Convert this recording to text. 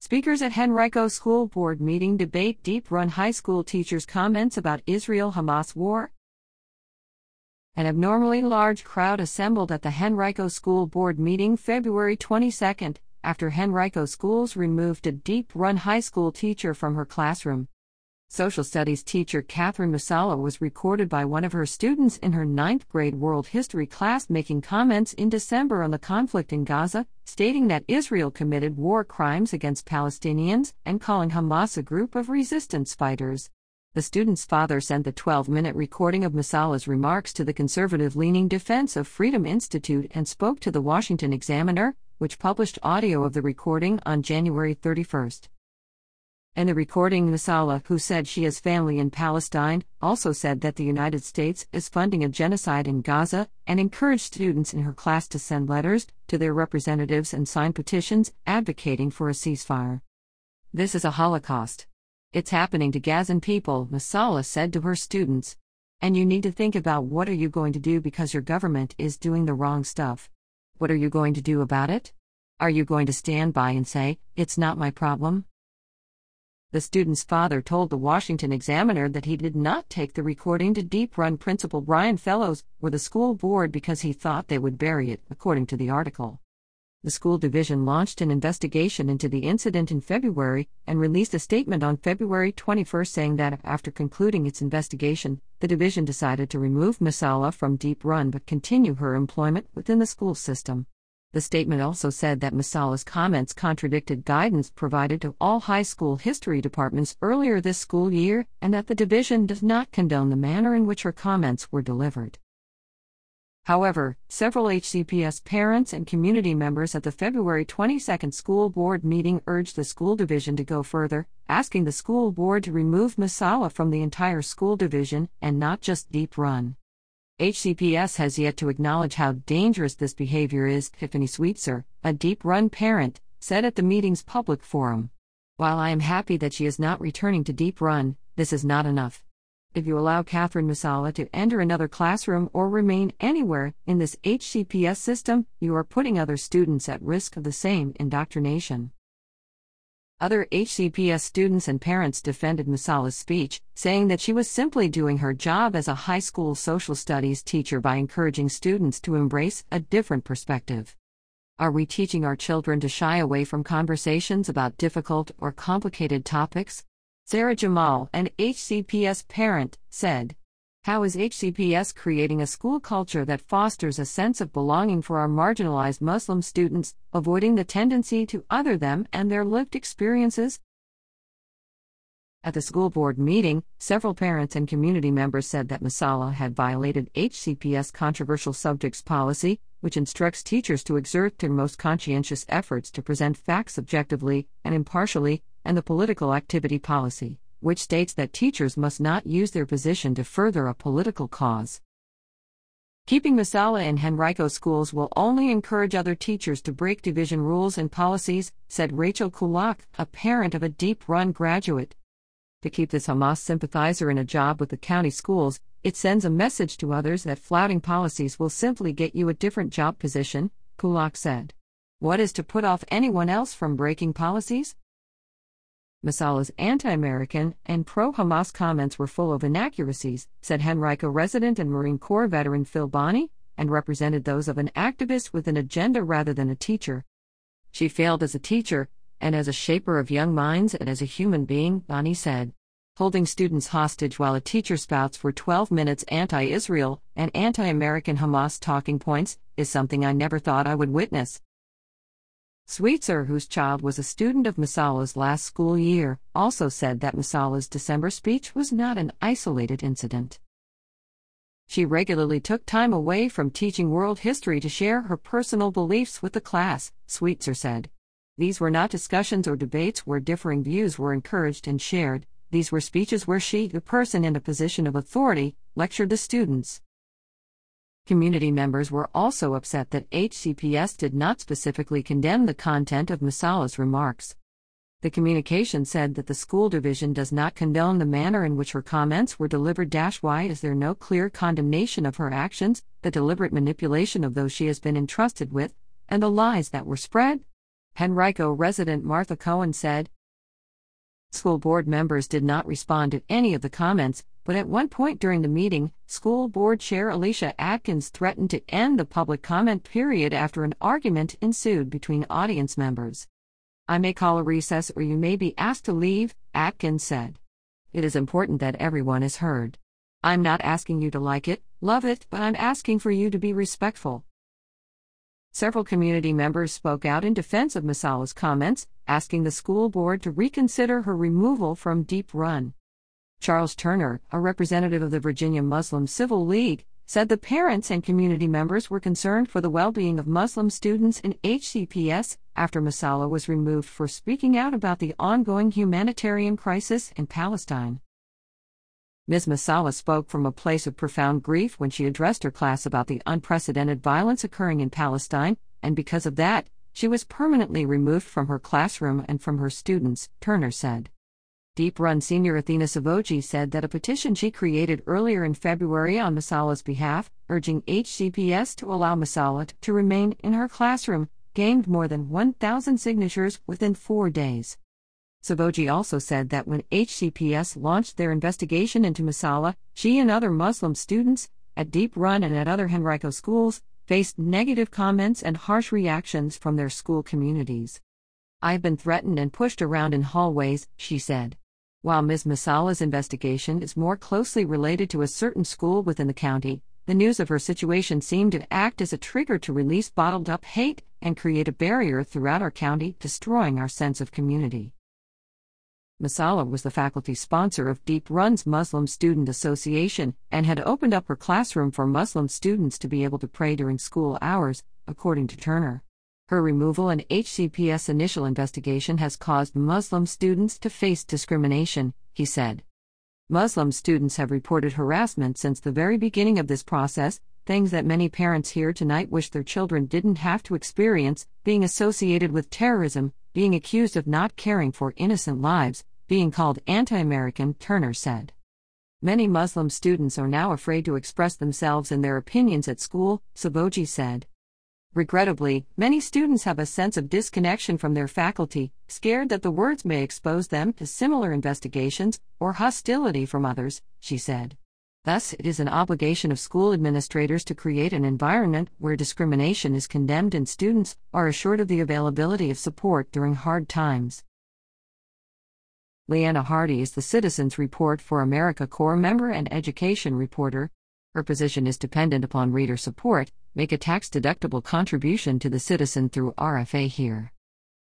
Speakers at Henrico School Board meeting debate Deep Run High School teachers' comments about Israel Hamas war. An abnormally large crowd assembled at the Henrico School Board meeting February 22 after Henrico Schools removed a Deep Run High School teacher from her classroom. Social studies teacher Catherine Massalha was recorded by one of her students in her ninth grade world history class making comments in December on the conflict in Gaza, stating that Israel committed war crimes against Palestinians and calling Hamas a group of resistance fighters. The student's father sent the 12 minute recording of Massalha's remarks to the conservative leaning Defense of Freedom Institute and spoke to the Washington Examiner, which published audio of the recording on January 31. In the recording, Massalha, who said she has family in Palestine, also said that the United States is funding a genocide in Gaza and encouraged students in her class to send letters to their representatives and sign petitions advocating for a ceasefire. This is a Holocaust. It's happening to Gazan people, Massalha said to her students. And you need to think about what are you going to do because your government is doing the wrong stuff. What are you going to do about it? Are you going to stand by and say, it's not my problem? The student's father told the Washington Examiner that he did not take the recording to Deep Run Principal Brian Fellows or the school board because he thought they would bury it, according to the article. The school division launched an investigation into the incident in February and released a statement on February 21 saying that after concluding its investigation, the division decided to remove Massalha from Deep Run but continue her employment within the school system. The statement also said that Massalha's comments contradicted guidance provided to all high school history departments earlier this school year and that the division does not condone the manner in which her comments were delivered. However, several HCPS parents and community members at the February 22 school board meeting urged the school division to go further, asking the school board to remove Massalha from the entire school division and not just Deep Run. HCPS has yet to acknowledge how dangerous this behavior is, Tiffany Sweetser, a deep run parent, said at the meeting's public forum. While I am happy that she is not returning to Deep Run, this is not enough. If you allow Catherine Massalha to enter another classroom or remain anywhere in this HCPS system, you are putting other students at risk of the same indoctrination. Other HCPS students and parents defended Massalha's speech, saying that she was simply doing her job as a high school social studies teacher by encouraging students to embrace a different perspective. Are we teaching our children to shy away from conversations about difficult or complicated topics? Sarah Jamal, an HCPS parent, said. How is HCPS creating a school culture that fosters a sense of belonging for our marginalized Muslim students, avoiding the tendency to other them and their lived experiences? At the school board meeting, several parents and community members said that Massalha had violated HCPS controversial subjects policy, which instructs teachers to exert their most conscientious efforts to present facts objectively and impartially, and the political activity policy which states that teachers must not use their position to further a political cause. Keeping Massalha in Henrico schools will only encourage other teachers to break division rules and policies, said Rachel Kulak, a parent of a deep run graduate. To keep this Hamas sympathizer in a job with the county schools, it sends a message to others that flouting policies will simply get you a different job position, Kulak said. What is to put off anyone else from breaking policies? Massalha's anti American and pro Hamas comments were full of inaccuracies, said Henrico resident and Marine Corps veteran Phil Bonney, and represented those of an activist with an agenda rather than a teacher. She failed as a teacher, and as a shaper of young minds and as a human being, Bonney said. Holding students hostage while a teacher spouts for 12 minutes anti Israel and anti American Hamas talking points is something I never thought I would witness. Sweetser, whose child was a student of Massalha's last school year, also said that Massalha's December speech was not an isolated incident. She regularly took time away from teaching world history to share her personal beliefs with the class, Sweetser said. These were not discussions or debates where differing views were encouraged and shared, these were speeches where she, the person in a position of authority, lectured the students. Community members were also upset that HCPS did not specifically condemn the content of Massalha's remarks. The communication said that the school division does not condone the manner in which her comments were delivered. Why is there no clear condemnation of her actions, the deliberate manipulation of those she has been entrusted with, and the lies that were spread? Henrico resident Martha Cohen said. School board members did not respond to any of the comments, but at one point during the meeting, school board chair Alicia Atkins threatened to end the public comment period after an argument ensued between audience members. I may call a recess or you may be asked to leave, Atkins said. It is important that everyone is heard. I'm not asking you to like it, love it, but I'm asking for you to be respectful. Several community members spoke out in defense of Massalha's comments, asking the school board to reconsider her removal from Deep Run. Charles Turner, a representative of the Virginia Muslim Civil League, said the parents and community members were concerned for the well being of Muslim students in HCPS after Massalha was removed for speaking out about the ongoing humanitarian crisis in Palestine. Ms. Massalha spoke from a place of profound grief when she addressed her class about the unprecedented violence occurring in Palestine, and because of that, she was permanently removed from her classroom and from her students, Turner said. Deep Run senior Athena Savoji said that a petition she created earlier in February on Massalha's behalf, urging HCPS to allow Massalha to remain in her classroom, gained more than 1,000 signatures within four days. Savoji also said that when HCPS launched their investigation into Massalha, she and other Muslim students, at Deep Run and at other Henrico schools, faced negative comments and harsh reactions from their school communities. I've been threatened and pushed around in hallways, she said. While Ms. Massalha's investigation is more closely related to a certain school within the county, the news of her situation seemed to act as a trigger to release bottled up hate and create a barrier throughout our county, destroying our sense of community. Massalha was the faculty sponsor of Deep Run's Muslim Student Association and had opened up her classroom for Muslim students to be able to pray during school hours, according to Turner. Her removal and HCPS initial investigation has caused Muslim students to face discrimination, he said. Muslim students have reported harassment since the very beginning of this process, things that many parents here tonight wish their children didn't have to experience being associated with terrorism, being accused of not caring for innocent lives, being called anti American, Turner said. Many Muslim students are now afraid to express themselves and their opinions at school, Savoji said. Regrettably, many students have a sense of disconnection from their faculty, scared that the words may expose them to similar investigations or hostility from others, she said. Thus, it is an obligation of school administrators to create an environment where discrimination is condemned and students are assured of the availability of support during hard times. Leanna Hardy is the Citizens Report for America Corps member and education reporter. Her position is dependent upon reader support. Make a tax deductible contribution to the citizen through RFA here.